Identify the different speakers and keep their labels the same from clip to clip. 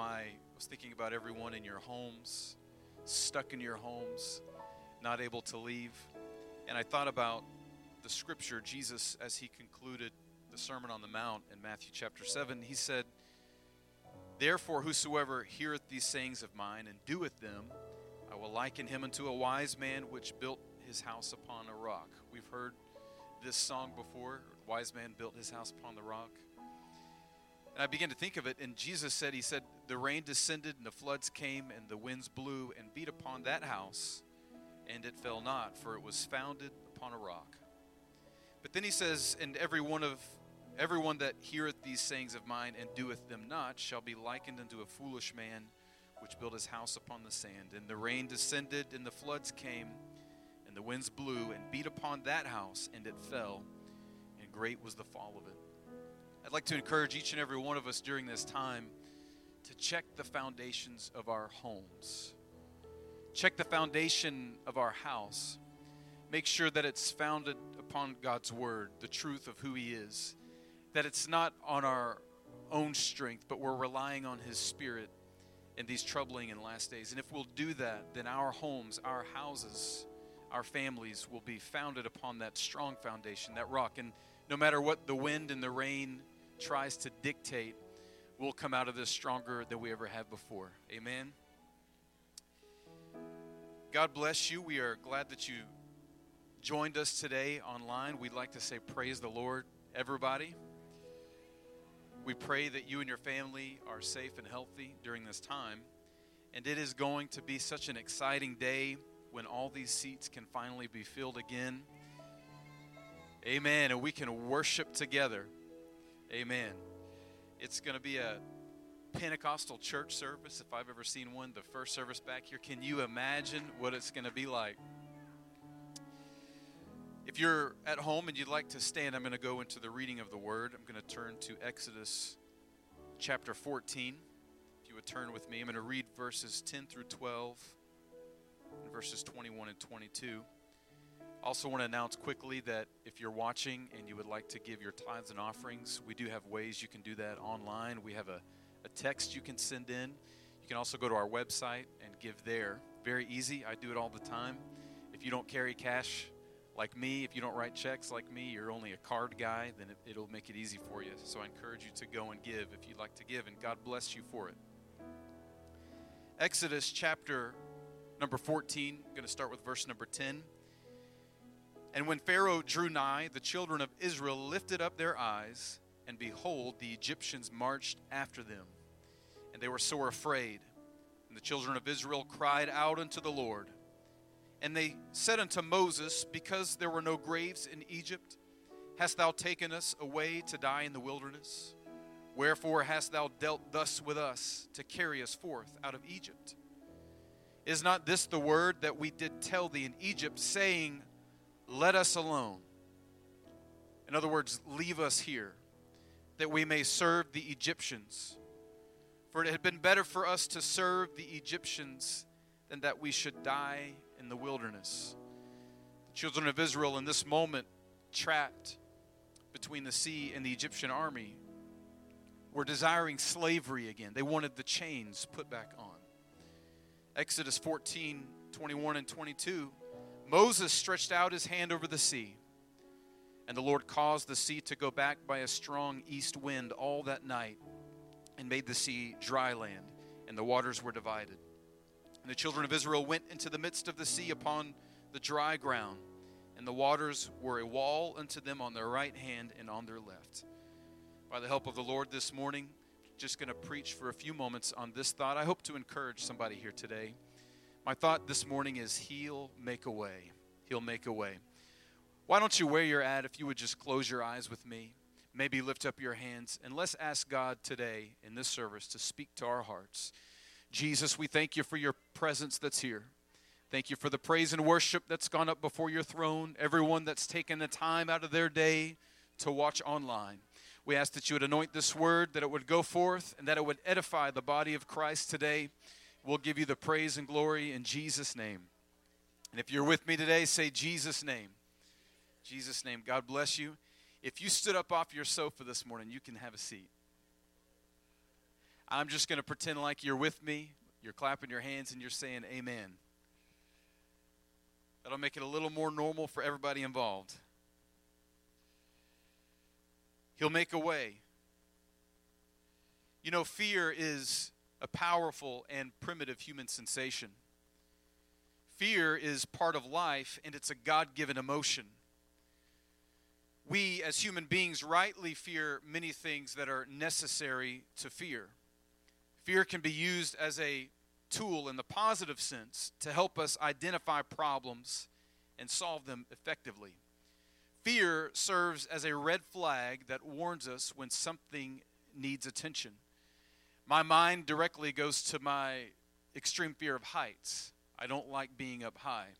Speaker 1: my, I was thinking about everyone in your homes, stuck in your homes, not able to leave. And I thought about the scripture, Jesus, as he concluded the Sermon on the Mount in Matthew chapter 7, he said, Therefore, whosoever heareth these sayings of mine and doeth them, I will liken him unto a wise man which built his house upon a rock. We've heard this song before. Wise man built his house upon the rock. And I began to think of it, and Jesus said, He said, The rain descended, and the floods came, and the winds blew and beat upon that house, and it fell not, for it was founded upon a rock. But then he says, And every one of everyone that heareth these sayings of mine and doeth them not shall be likened unto a foolish man which built his house upon the sand. And the rain descended, and the floods came, and the winds blew and beat upon that house, and it fell, and great was the fall of it. I'd like to encourage each and every one of us during this time to check the foundations of our homes. Check the foundation of our house. Make sure that it's founded upon God's word, the truth of who He is. That it's not on our own strength, but we're relying on His Spirit in these troubling and last days. And if we'll do that, then our homes, our houses, our families will be founded upon that strong foundation, that rock. And no matter what the wind and the rain tries to dictate, we'll come out of this stronger than we ever have before. Amen. God bless you. We are glad that you joined us today online. We'd like to say, Praise the Lord, everybody. We pray that you and your family are safe and healthy during this time. And it is going to be such an exciting day when all these seats can finally be filled again. Amen. And we can worship together. Amen. It's going to be a Pentecostal church service, if I've ever seen one, the first service back here. Can you imagine what it's going to be like? If you're at home and you'd like to stand, I'm going to go into the reading of the word. I'm going to turn to Exodus chapter 14. If you would turn with me, I'm going to read verses 10 through 12 and verses 21 and 22. Also, want to announce quickly that if you're watching and you would like to give your tithes and offerings, we do have ways you can do that online. We have a, a text you can send in. You can also go to our website and give there. Very easy. I do it all the time. If you don't carry cash like me, if you don't write checks like me, you're only a card guy, then it, will make it easy for you. So I encourage you to go and give if you'd like to give, and God bless you for it. Exodus chapter number 14, I'm going to start with verse number 10. And when Pharaoh drew nigh, the children of Israel lifted up their eyes, and behold, the Egyptians marched after them. And they were sore afraid. And the children of Israel cried out unto the Lord. And they said unto Moses, Because there were no graves in Egypt, hast thou taken us away to die in the wilderness? Wherefore hast thou dealt thus with us to carry us forth out of Egypt? Is not this the word that we did tell thee in Egypt, saying, let us alone. In other words, leave us here, that we may serve the Egyptians. For it had been better for us to serve the Egyptians than that we should die in the wilderness. The children of Israel, in this moment, trapped between the sea and the Egyptian army, were desiring slavery again. They wanted the chains put back on. Exodus 14 21 and 22 Moses stretched out his hand over the sea, and the Lord caused the sea to go back by a strong east wind all that night, and made the sea dry land, and the waters were divided. And the children of Israel went into the midst of the sea upon the dry ground, and the waters were a wall unto them on their right hand and on their left. By the help of the Lord this morning, just going to preach for a few moments on this thought. I hope to encourage somebody here today. My thought this morning is He'll make a way. He'll make a way. Why don't you, where you're at, if you would just close your eyes with me, maybe lift up your hands, and let's ask God today in this service to speak to our hearts. Jesus, we thank you for your presence that's here. Thank you for the praise and worship that's gone up before your throne, everyone that's taken the time out of their day to watch online. We ask that you would anoint this word, that it would go forth, and that it would edify the body of Christ today. We'll give you the praise and glory in Jesus' name. And if you're with me today, say Jesus' name. Jesus' name. God bless you. If you stood up off your sofa this morning, you can have a seat. I'm just going to pretend like you're with me. You're clapping your hands and you're saying amen. That'll make it a little more normal for everybody involved. He'll make a way. You know, fear is a powerful and primitive human sensation. Fear is part of life and it's a God given emotion. We, as human beings, rightly fear many things that are necessary to fear. Fear can be used as a tool in the positive sense to help us identify problems and solve them effectively. Fear serves as a red flag that warns us when something needs attention. My mind directly goes to my extreme fear of heights. I don't like being up high.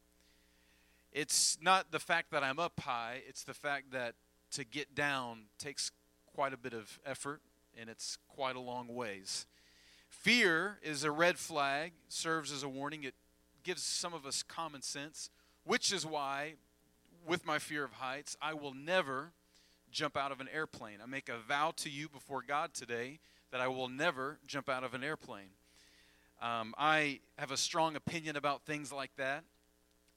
Speaker 1: It's not the fact that I'm up high, it's the fact that to get down takes quite a bit of effort and it's quite a long ways. Fear is a red flag, serves as a warning. It gives some of us common sense, which is why, with my fear of heights, I will never jump out of an airplane. I make a vow to you before God today that I will never jump out of an airplane. Um, I have a strong opinion about things like that.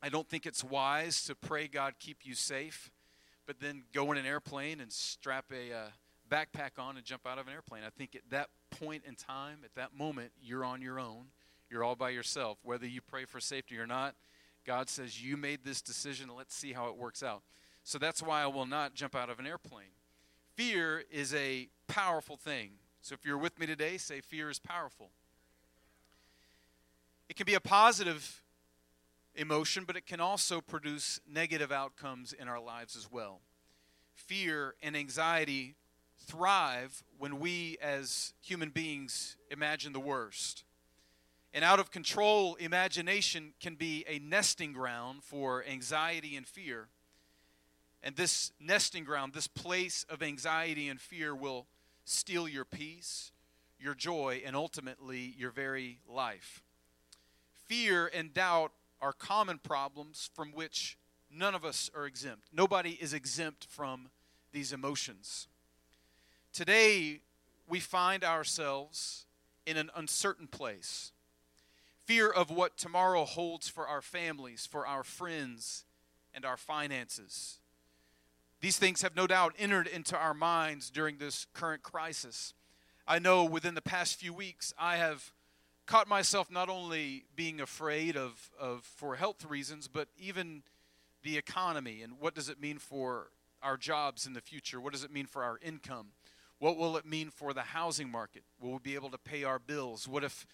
Speaker 1: I don't think it's wise to pray God keep you safe, but then go in an airplane and strap a uh, backpack on and jump out of an airplane. I think at that point in time, at that moment, you're on your own. You're all by yourself. Whether you pray for safety or not, God says, You made this decision. Let's see how it works out. So that's why I will not jump out of an airplane. Fear is a powerful thing. So if you're with me today, say, Fear is powerful. It can be a positive emotion, but it can also produce negative outcomes in our lives as well. Fear and anxiety thrive when we as human beings imagine the worst. An out of control imagination can be a nesting ground for anxiety and fear. And this nesting ground, this place of anxiety and fear, will steal your peace, your joy, and ultimately your very life. Fear and doubt are common problems from which none of us are exempt. Nobody is exempt from these emotions. Today, we find ourselves in an uncertain place. Fear of what tomorrow holds for our families, for our friends, and our finances. These things have no doubt entered into our minds during this current crisis. I know within the past few weeks, I have caught myself not only being afraid of, of for health reasons, but even the economy and what does it mean for our jobs in the future? What does it mean for our income? What will it mean for the housing market? Will we be able to pay our bills? What if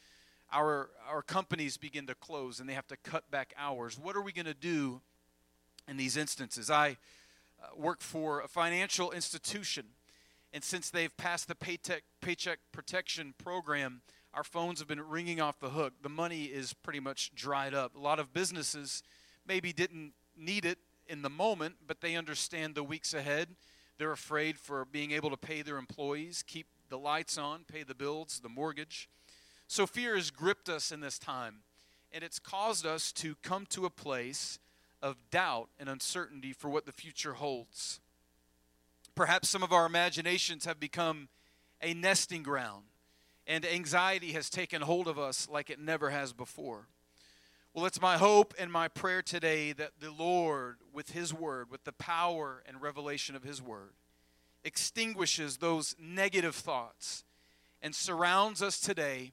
Speaker 1: our, our companies begin to close and they have to cut back hours? What are we going to do in these instances? I Uh, work for a financial institution, and since they've passed the paycheck, paycheck protection program, our phones have been ringing off the hook. The money is pretty much dried up. A lot of businesses maybe didn't need it in the moment, but they understand the weeks ahead they're afraid for being able to pay their employees, keep the lights on, pay the bills, the mortgage. So fear has gripped us in this time, and it's caused us to come to a place of doubt and uncertainty for what the future holds. Perhaps some of our imaginations have become a nesting ground, and anxiety has taken hold of us like it never has before. Well, it's my hope and my prayer today that the Lord, with His Word, with the power and revelation of His Word, extinguishes those negative thoughts and surrounds us today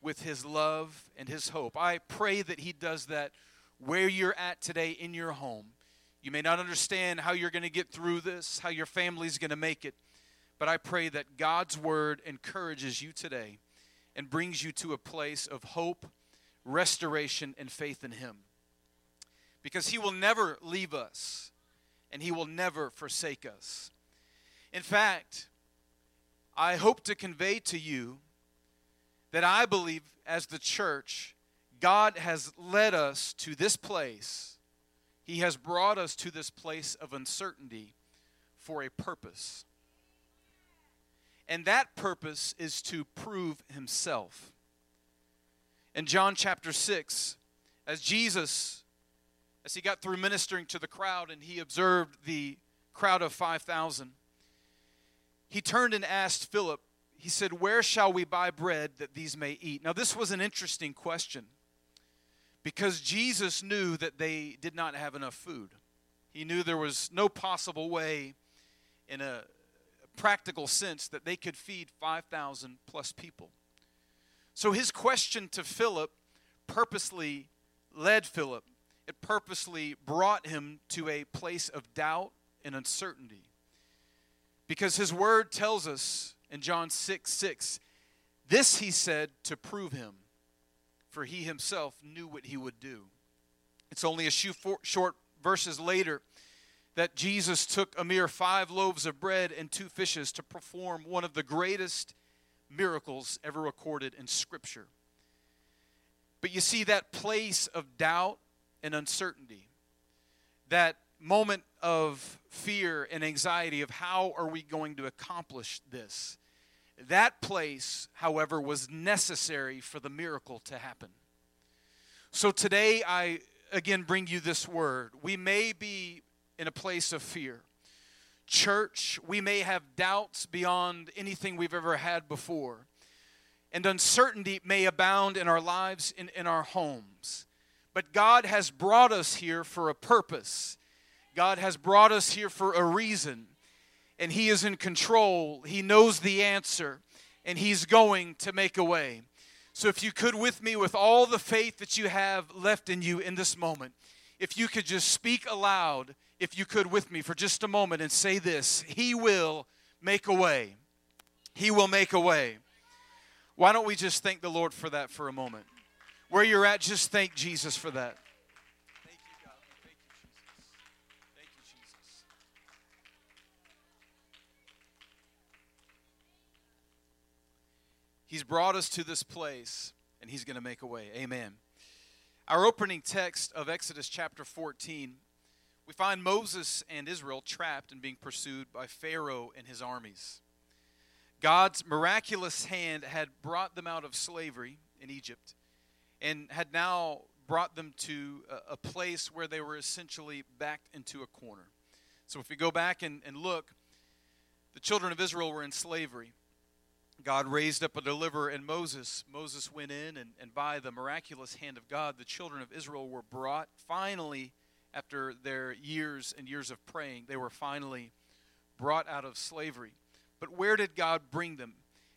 Speaker 1: with His love and His hope. I pray that He does that where you're at today in your home. You may not understand how you're going to get through this, how your family's going to make it, but I pray that God's Word encourages you today and brings you to a place of hope restoration and faith in Him. Because He will never leave us and He will never forsake us. In fact, I hope to convey to you that I believe as the church, God has led us to this place. He has brought us to this place of uncertainty for a purpose. And that purpose is to prove Himself in John chapter 6, as Jesus, as he got through ministering to the crowd and he observed the crowd of 5,000, he turned and asked Philip, he said, Where shall we buy bread that these may eat? Now, this was an interesting question because Jesus knew that they did not have enough food. He knew there was no possible way, in a practical sense, that they could feed 5,000 plus people. So his question to Philip purposely led Philip, it purposely brought him to a place of doubt and uncertainty. Because his word tells us in John 6 6, this he said to prove him, for he himself knew what he would do. It's only a few short verses later that Jesus took a mere five loaves of bread and two fishes to perform one of the greatest miracles ever recorded in Scripture. But you see, that place of doubt and uncertainty, that moment of fear and anxiety of how are we going to accomplish this, that place, however, was necessary for the miracle to happen. So today, I again bring you this word. We may be in a place of fear. Church, we may have doubts beyond anything we've ever had before. And uncertainty may abound in our lives, in, in our homes. But God has brought us here for a purpose. God has brought us here for a reason. And He is in control. He knows the answer. And He's going to make a way. So, if you could, with me, with all the faith that you have left in you in this moment, if you could just speak aloud, if you could, with me for just a moment and say this He will make a way. He will make a way. Why don't we just thank the Lord for that for a moment? Where you're at, just thank Jesus for that. He's brought us to this place, and He's going to make a way. Amen. Our opening text of Exodus chapter 14, we find Moses and Israel trapped and being pursued by Pharaoh and his armies. God's miraculous hand had brought them out of slavery in Egypt and had now brought them to a, place where they were essentially backed into a corner. So if we go back and, and look, the children of Israel were in slavery. God raised up a deliverer in Moses. Moses went in, and, and by the miraculous hand of God, the children of Israel were brought finally, after their years and years of praying, they were finally brought out of slavery. But where did God bring them?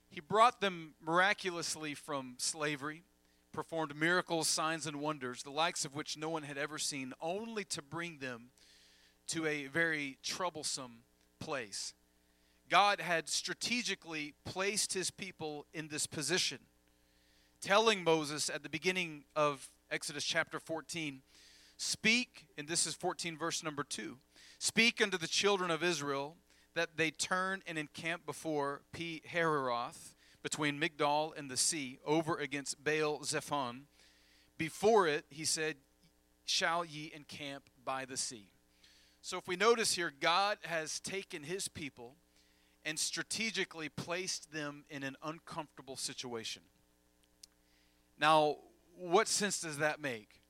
Speaker 1: He brought them miraculously from slavery, performed miracles, signs, and wonders, the likes of which no one had ever seen, only to bring them to a very troublesome place. God had strategically placed his people in this position, telling Moses at the beginning of Exodus chapter 14, Speak, and this is 14, verse number 2 Speak unto the children of Israel that they turn and encamp before Pi Hahiroth, between Migdol and the sea, over against Baal Zephon. Before it, he said, shall ye encamp by the sea. So if we notice here, God has taken his people and strategically placed them in an uncomfortable situation. Now, what sense does that make?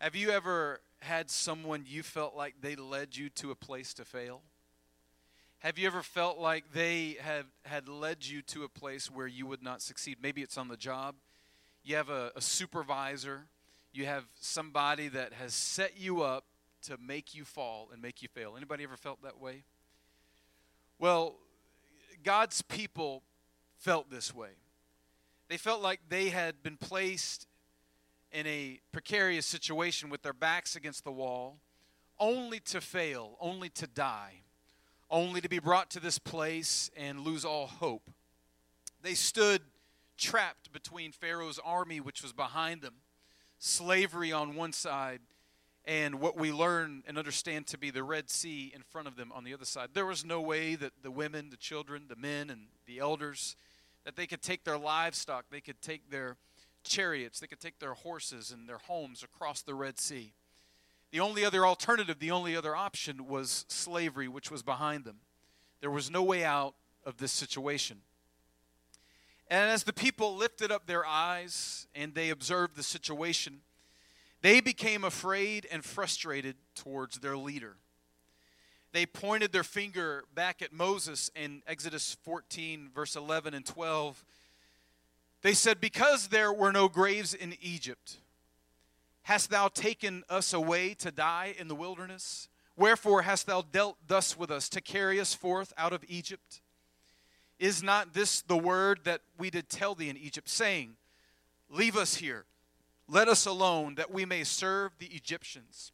Speaker 1: Have you ever had someone you felt like they led you to a place to fail? Have you ever felt like they have had led you to a place where you would not succeed? Maybe it's on the job. You have a, a supervisor. You have somebody that has set you up to make you fall and make you fail. Anybody ever felt that way? Well, God's people felt this way. They felt like they had been placed in a precarious situation with their backs against the wall, only to fail, only to die only to be brought to this place and lose all hope. They stood trapped between Pharaoh's army, which was behind them, slavery on one side, and what we learn and understand to be the Red Sea in front of them on the other side. There was no way that the women, the children, the men, and the elders, that they could take their livestock, they could take their chariots, they could take their horses and their homes across the Red Sea. The only other alternative, the only other option was slavery, which was behind them. There was no way out of this situation. And as the people lifted up their eyes and they observed the situation, they became afraid and frustrated towards their leader. they pointed their finger back at Moses in Exodus 14, verse 11 and 12. They said, Because there were no graves in Egypt, hast thou taken us away to die in the wilderness? Wherefore hast thou dealt thus with us, to carry us forth out of Egypt? Is not this the word that we did tell thee in Egypt, saying, Leave us here, let us alone, that we may serve the Egyptians?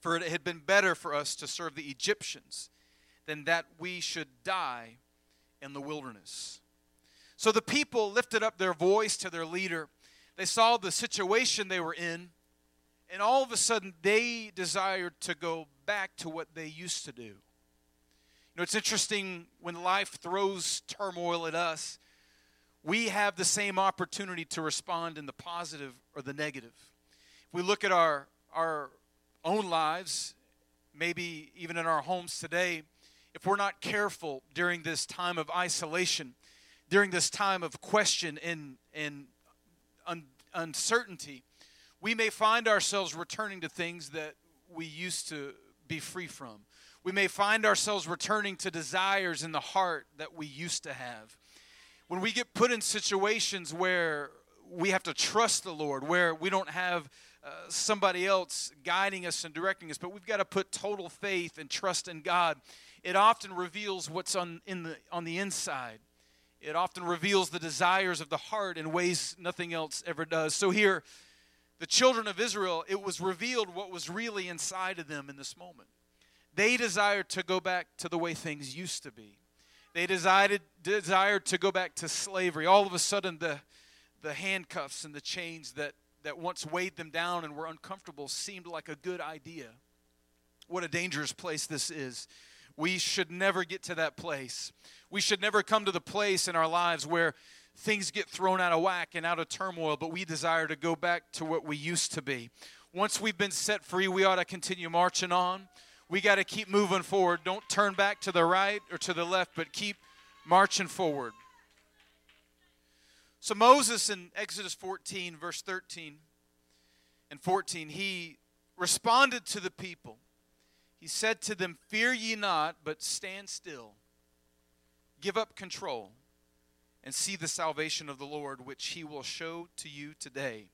Speaker 1: For it had been better for us to serve the Egyptians than that we should die in the wilderness. So the people lifted up their voice to their leader. They saw the situation they were in, and all of a sudden they desired to go back to what they used to do. You know, it's interesting when life throws turmoil at us, we have the same opportunity to respond in the positive or the negative. If we look at our, our own lives, maybe even in our homes today, if we're not careful during this time of isolation, during this time of question and, and un- uncertainty, we may find ourselves returning to things that we used to be free from. We may find ourselves returning to desires in the heart that we used to have. When we get put in situations where we have to trust the Lord, where we don't have uh, somebody else guiding us and directing us, but we've got to put total faith and trust in God. It often reveals what's on, in the, on the inside. It often reveals the desires of the heart in ways nothing else ever does. So here, the children of Israel, it was revealed what was really inside of them in this moment. They desired to go back to the way things used to be. They desired, desired to go back to slavery. All of a sudden, the, the handcuffs and the chains that that once weighed them down and were uncomfortable seemed like a good idea. What a dangerous place this is. We should never get to that place. We should never come to the place in our lives where things get thrown out of whack and out of turmoil, but we desire to go back to what we used to be. Once we've been set free, we ought to continue marching on. We got to keep moving forward. Don't turn back to the right or to the left, but keep marching forward. So, Moses in Exodus 14, verse 13 and 14, he responded to the people. He said to them, Fear ye not, but stand still. Give up control and see the salvation of the Lord, which he will show to you today.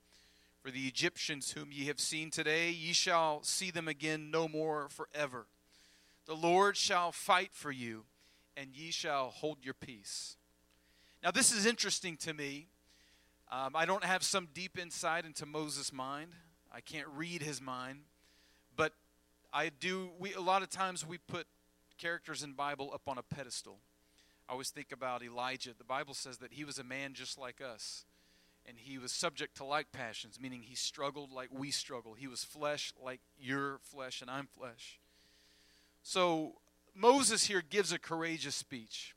Speaker 1: For the Egyptians whom ye have seen today, ye shall see them again no more forever. The Lord shall fight for you, and ye shall hold your peace. Now, this is interesting to me. Um, I don't have some deep insight into Moses' mind. I can't read his mind, but I do. We a lot of times we put characters in Bible up on a pedestal. I always think about Elijah. The Bible says that he was a man just like us, and he was subject to like passions, meaning he struggled like we struggle. He was flesh like your flesh, and I'm flesh. So Moses here gives a courageous speech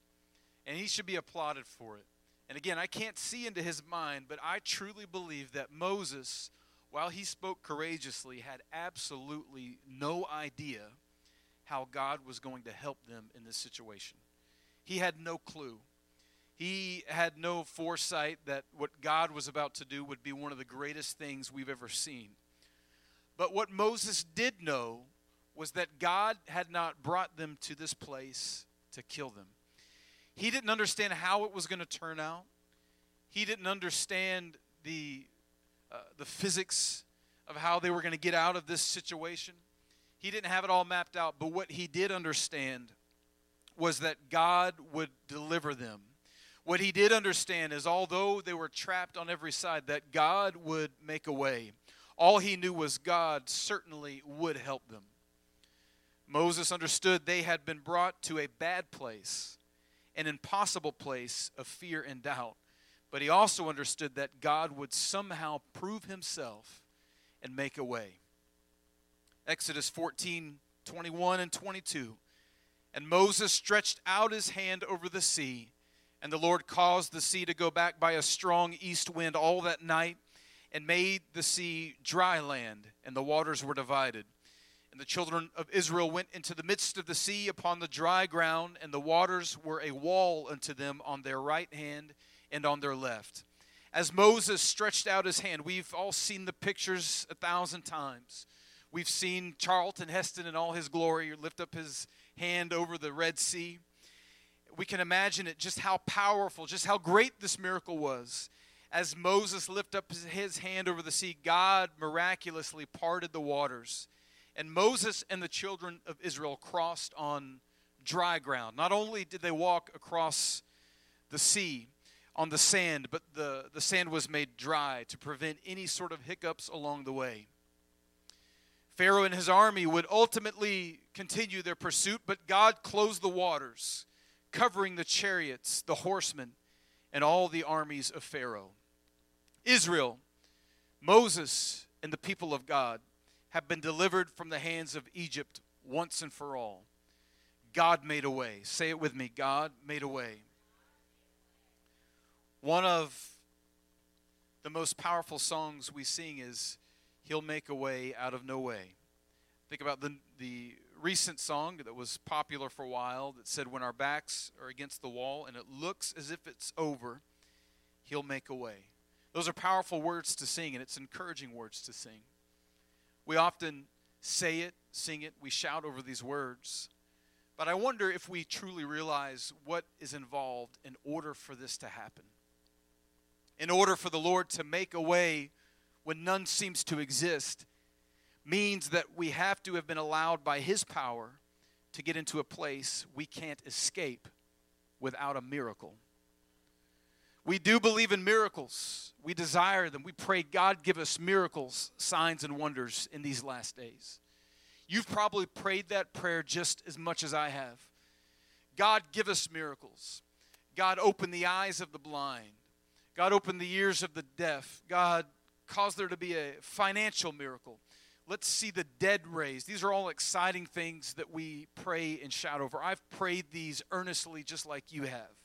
Speaker 1: and he should be applauded for it. And again, I can't see into his mind, but I truly believe that Moses, while he spoke courageously, had absolutely no idea how God was going to help them in this situation. He had no clue. He had no foresight that what God was about to do would be one of the greatest things we've ever seen. But what Moses did know was that God had not brought them to this place to kill them. He didn't understand how it was going to turn out. He didn't understand the, uh, the physics of how they were going to get out of this situation. He didn't have it all mapped out, but what he did understand was that God would deliver them. What he did understand is although they were trapped on every side, that God would make a way. All he knew was God certainly would help them. Moses understood they had been brought to a bad place an impossible place of fear and doubt. But he also understood that God would somehow prove himself and make a way. Exodus 14 21 and 22. And Moses stretched out his hand over the sea, and the Lord caused the sea to go back by a strong east wind all that night, and made the sea dry land, and the waters were divided. And the children of Israel went into the midst of the sea upon the dry ground, and the waters were a wall unto them on their right hand and on their left. As Moses stretched out his hand, we've all seen the pictures a thousand times We've seen Charlton Heston in all his glory lift up his hand over the Red Sea. We can imagine it just how powerful, just how great this miracle was. As Moses lifted up his hand over the sea, God miraculously parted the waters. And Moses and the children of Israel crossed on dry ground. Not only did they walk across the sea on the sand, but the, the sand was made dry to prevent any sort of hiccups along the way. Pharaoh and his army would ultimately continue their pursuit, but God closed the waters, covering the chariots, the horsemen, and all the armies of Pharaoh. Israel, Moses, and the people of God have been delivered from the hands of Egypt once and for all. God made a way. Say it with me God made a way. One of the most powerful songs we sing is He'll Make a Way Out of No Way. Think about the, the recent song that was popular for a while that said, When our backs are against the wall and it looks as if it's over, He'll make a way. Those are powerful words to sing, and it's encouraging words to sing. We often say it, sing it, we shout over these words. But I wonder if we truly realize what is involved in order for this to happen. In order for the Lord to make a way when none seems to exist, means that we have to have been allowed by His power to get into a place we can't escape without a miracle. We do believe in miracles. We desire them. We pray, God, give us miracles, signs, and wonders in these last days. You've probably prayed that prayer just as much as I have. God, give us miracles. God, open the eyes of the blind. God, open the ears of the deaf. God, cause there to be a financial miracle. Let's see the dead raised. These are all exciting things that we pray and shout over. I've prayed these earnestly just like you have.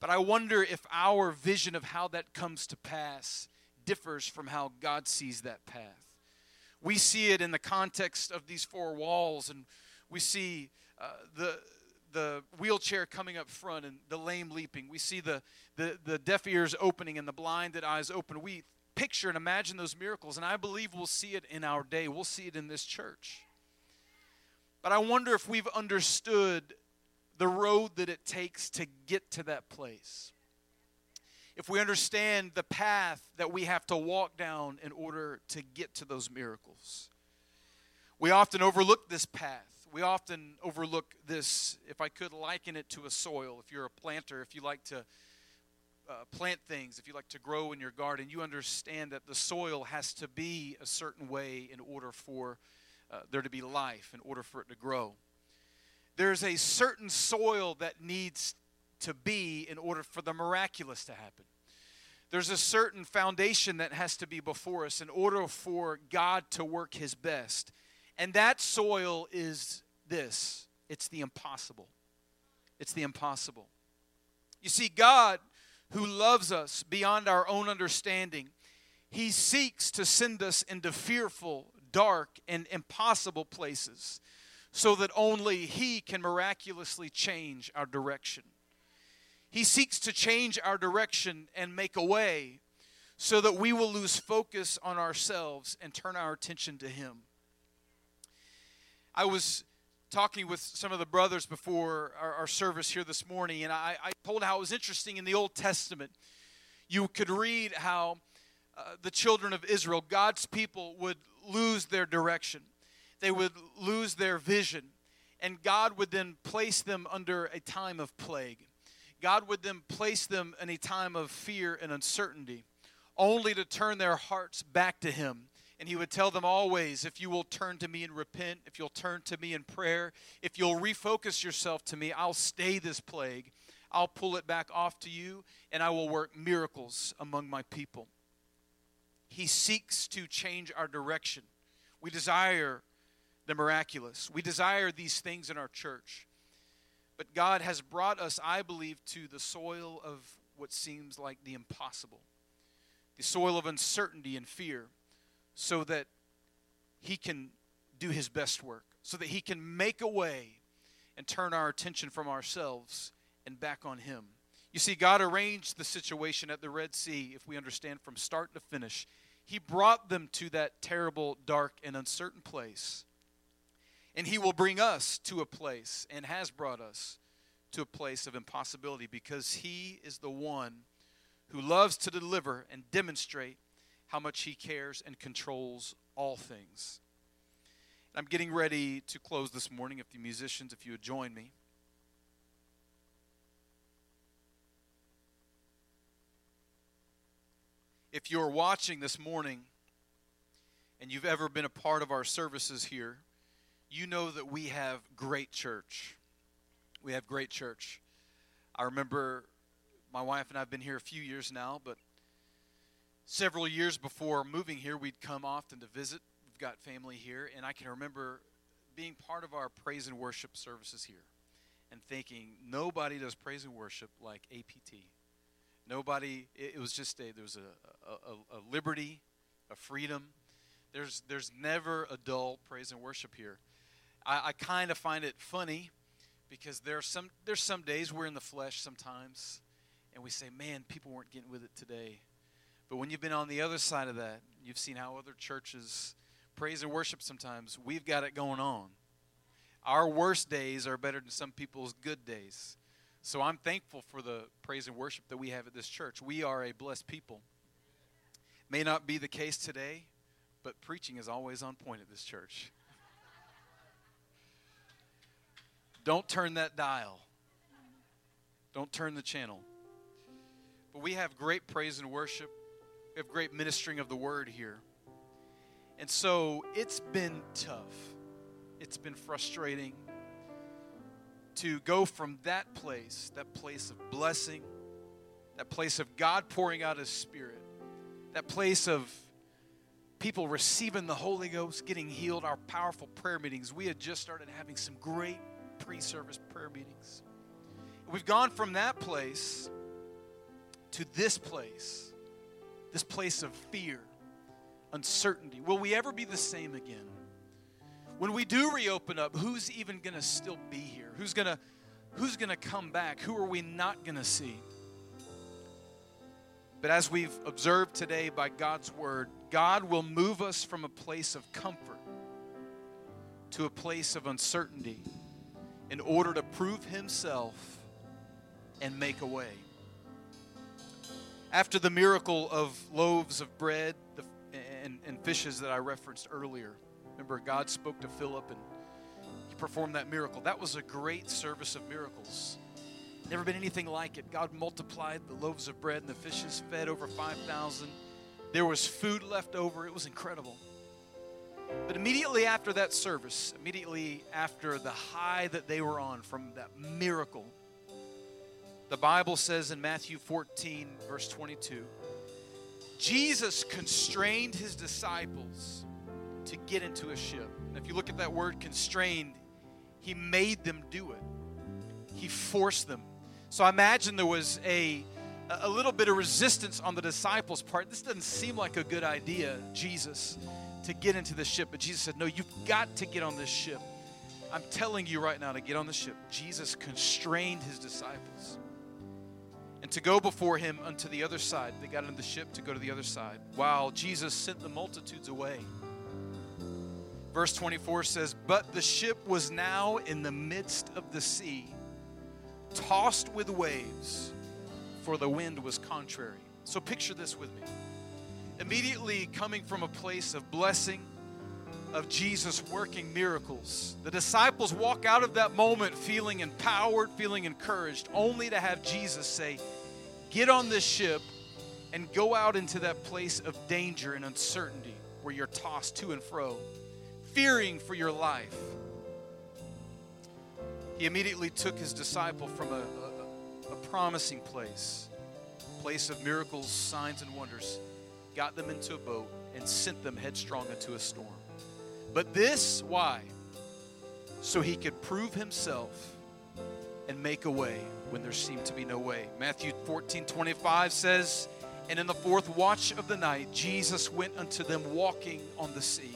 Speaker 1: But I wonder if our vision of how that comes to pass differs from how God sees that path we see it in the context of these four walls, and we see uh, the the wheelchair coming up front and the lame leaping. We see the, the, the deaf ears opening and the blinded eyes open. We picture and imagine those miracles, and I believe we'll see it in our day. We'll see it in this church. But I wonder if we've understood the road that it takes to get to that place if we understand the path that we have to walk down in order to get to those miracles. We often overlook this path. We often overlook this, if I could liken it to a soil. If you're a planter, if you like to uh, plant things, if you like to grow in your garden, you understand that the soil has to be a certain way in order for uh, there to be life, in order for it to grow. There's a certain soil that needs to be in order for the miraculous to happen. There's a certain foundation that has to be before us in order for God to work his best. And that soil is this it's the impossible. It's the impossible. You see, God, who loves us beyond our own understanding, he seeks to send us into fearful, dark, and impossible places so that only he can miraculously change our direction. He seeks to change our direction and make a way so that we will lose focus on ourselves and turn our attention to Him. I was talking with some of the brothers before our, our service here this morning, and I, I, told how it was interesting in the Old Testament. You could read how uh, the children of Israel, God's people, would lose their direction, they would lose their vision, and God would then place them under a time of plague. God would then place them in a time of fear and uncertainty, only to turn their hearts back to Him. And He would tell them always if you will turn to me and repent, if you'll turn to me in prayer, if you'll refocus yourself to me, I'll stay this plague. I'll pull it back off to you, and I will work miracles among my people. He seeks to change our direction. We desire the miraculous, we desire these things in our church. But God has brought us, I believe, to the soil of what seems like the impossible, the soil of uncertainty and fear, so that He can do His best work, so that He can make a way and turn our attention from ourselves and back on Him. You see, God arranged the situation at the Red Sea, if we understand from start to finish. He brought them to that terrible, dark, and uncertain place. And He will bring us to a place, and has brought us to a place of impossibility because He is the one who loves to deliver and demonstrate how much He cares and controls all things. I'm getting ready to close this morning. If the musicians, if you would join me. If you're watching this morning and you've ever been a part of our services here, you know that we have great church. We have great church. I remember my wife and I have been here a few years now, but several years before moving here, we'd come often to visit. We've got family here, and I can remember being part of our praise and worship services here and thinking nobody does praise and worship like APT. Nobody, it, was just a, there was a, a, a liberty, a freedom. There's, there's never a dull praise and worship here. I, I kind of find it funny because there's some, there's some days we're in the flesh sometimes and we say, man, people weren't getting with it today. But when you've been on the other side of that, you've seen how other churches praise and worship sometimes. We've got it going on. Our worst days are better than some people's good days. So I'm thankful for the praise and worship that we have at this church. We are a blessed people. May not be the case today, but preaching is always on point at this church. Don't turn that dial. Don't turn the channel. But we have great praise and worship. We have great ministering of the word here. And so it's been tough. It's been frustrating to go from that place, that place of blessing, that place of God pouring out His Spirit, that place of people receiving the Holy Ghost, getting healed, our powerful prayer meetings. We had just started having some great pre service prayer meetings. We've gone from that place to this place, this place of fear, uncertainty. Will we ever be the same again? When we do reopen up, who's even going to still be here? Who's going to who's going to come back? Who are we not going to see? But as we've observed today by God's word, God will move us from a place of comfort to a place of uncertainty in order to prove himself and make a way. After the miracle of loaves of bread and, and fishes that I referenced earlier, remember God spoke to Philip and he performed that miracle. That was a great service of miracles. Never been anything like it. God multiplied the loaves of bread and the fishes, fed over 5,000. There was food left over. It was incredible. But immediately after that service, immediately after the high that they were on from that miracle, the Bible says in Matthew 14, verse 22, Jesus constrained his disciples to get into a ship. And if you look at that word constrained, he made them do it. He forced them. So I imagine there was a a little bit of resistance on the disciples' part. This doesn't seem like a good idea, Jesus, to get into the ship. But Jesus said, No, you've got to get on this ship. I'm telling you right now to get on the ship. Jesus constrained his disciples and to go before him unto the other side. They got into the ship to go to the other side while Jesus sent the multitudes away. Verse 24 says, But the ship was now in the midst of the sea, tossed with waves, for the wind was contrary. So picture this with me. Immediately coming from a place of blessing, of Jesus working miracles, the disciples walk out of that moment feeling empowered, feeling encouraged, only to have Jesus say, Get on this ship and go out into that place of danger and uncertainty where you're tossed to and fro fearing for your life. He immediately took his disciple from a, a, a promising place, a place of miracles, signs, and wonders, got them into a boat, and sent them headstrong into a storm. But this, why? So he could prove himself and make a way when there seemed to be no way. Matthew 14 25 says, And in the fourth watch of the night, Jesus went unto them walking on the sea.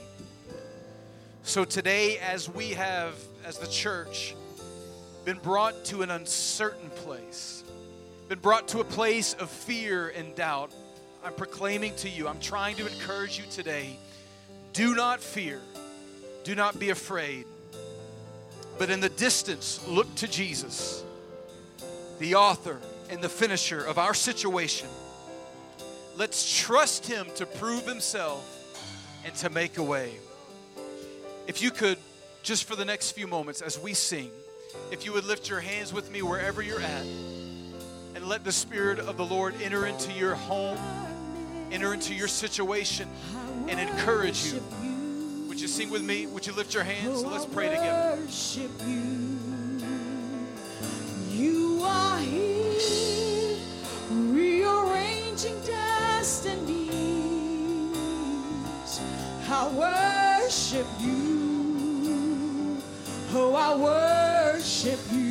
Speaker 1: So today, as we have, as the church, been brought to an uncertain place, been brought to a place of fear and doubt, I'm proclaiming to you, I'm trying to encourage you today do not fear. Do not be afraid. But in the distance, look to Jesus, the author and the finisher of our situation. Let's trust him to prove himself and to make a way. If you could, just for the next few moments as we sing, if you would lift your hands with me wherever you're at and let the Spirit of the Lord enter into your home, enter into your situation, and encourage you. Would you sing with me? Would you lift your hands? Let's pray together.
Speaker 2: You. you are here, rearranging destinies. I worship you. Oh, I worship you.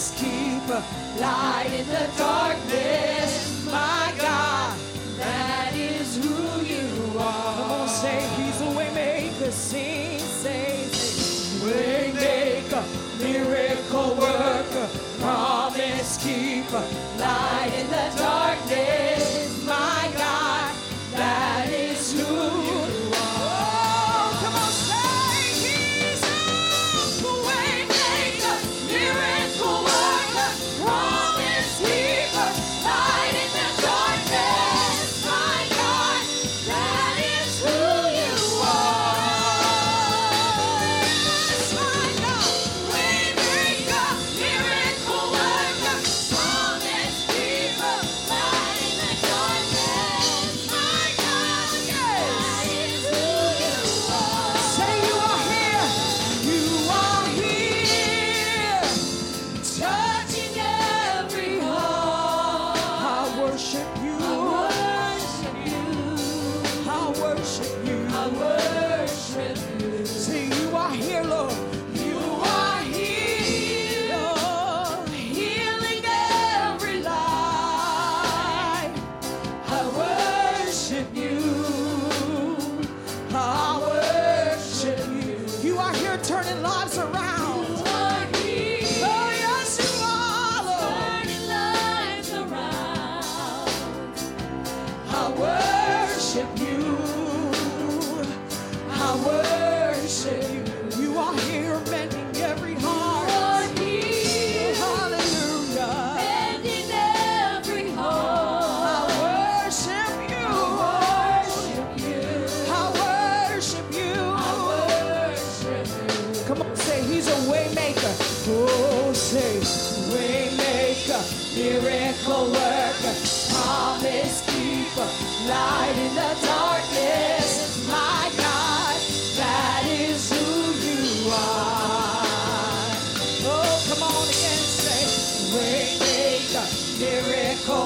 Speaker 2: Keep keeper, light in the darkness.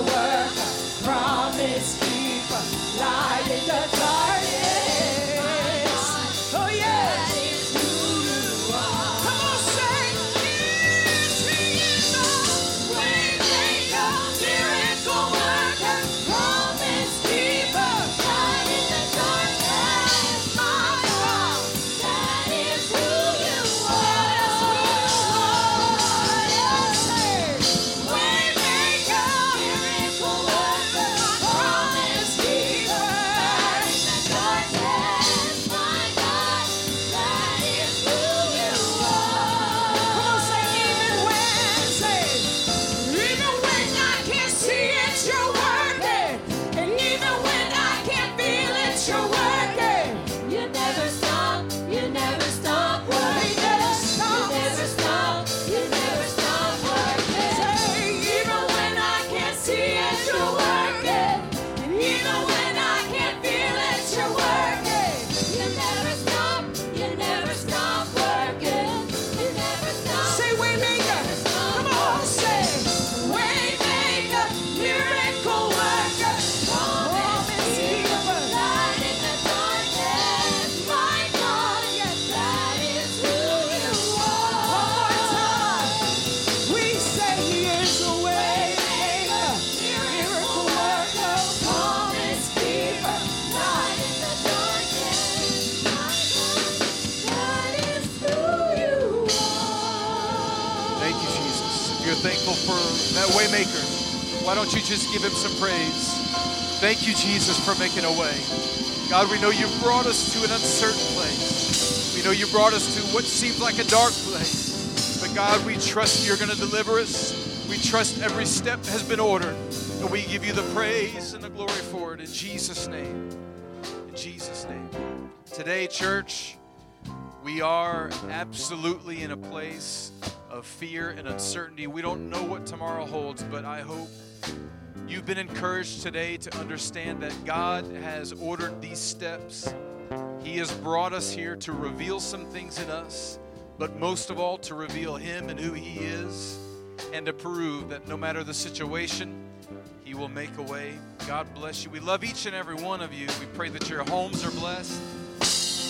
Speaker 2: worker, promise keeper, light in the
Speaker 1: dark. Waymaker. Why don't you just give him some praise? Thank you, Jesus, for making a way. God, we know you've brought us to an uncertain place. We know you brought us to what seemed like a dark place. But God, we trust you're going to deliver us. We trust every step has been ordered. And we give you the praise and the glory for it in Jesus' name. In Jesus' name. Today, church, we are absolutely in a place of fear and uncertainty. We don't know what tomorrow holds, but I hope you've been encouraged today to understand that God has ordered these steps. He has brought us here to reveal some things in us, but most of all, to reveal Him and who He is, and to prove that no matter the situation, He will make a way. God bless you. We love each and every one of you. We pray that your homes are blessed.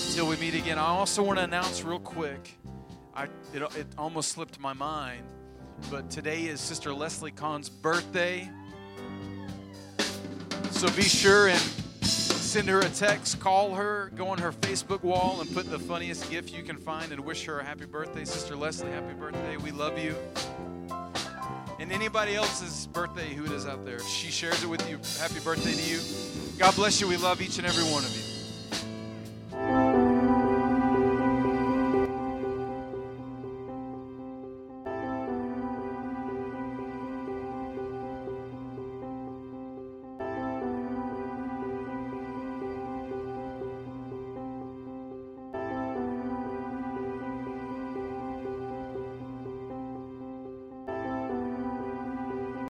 Speaker 1: Until we meet again, I also want to announce real quick. I, it, it almost slipped my mind, but today is Sister Leslie Kahn's birthday. So be sure and send her a text, call her, go on her Facebook wall, and put the funniest gift you can find and wish her a happy birthday. Sister Leslie, happy birthday. We love you. And anybody else's birthday who it is out there, she shares it with you. Happy birthday to you. God bless you. We love each and every one of you.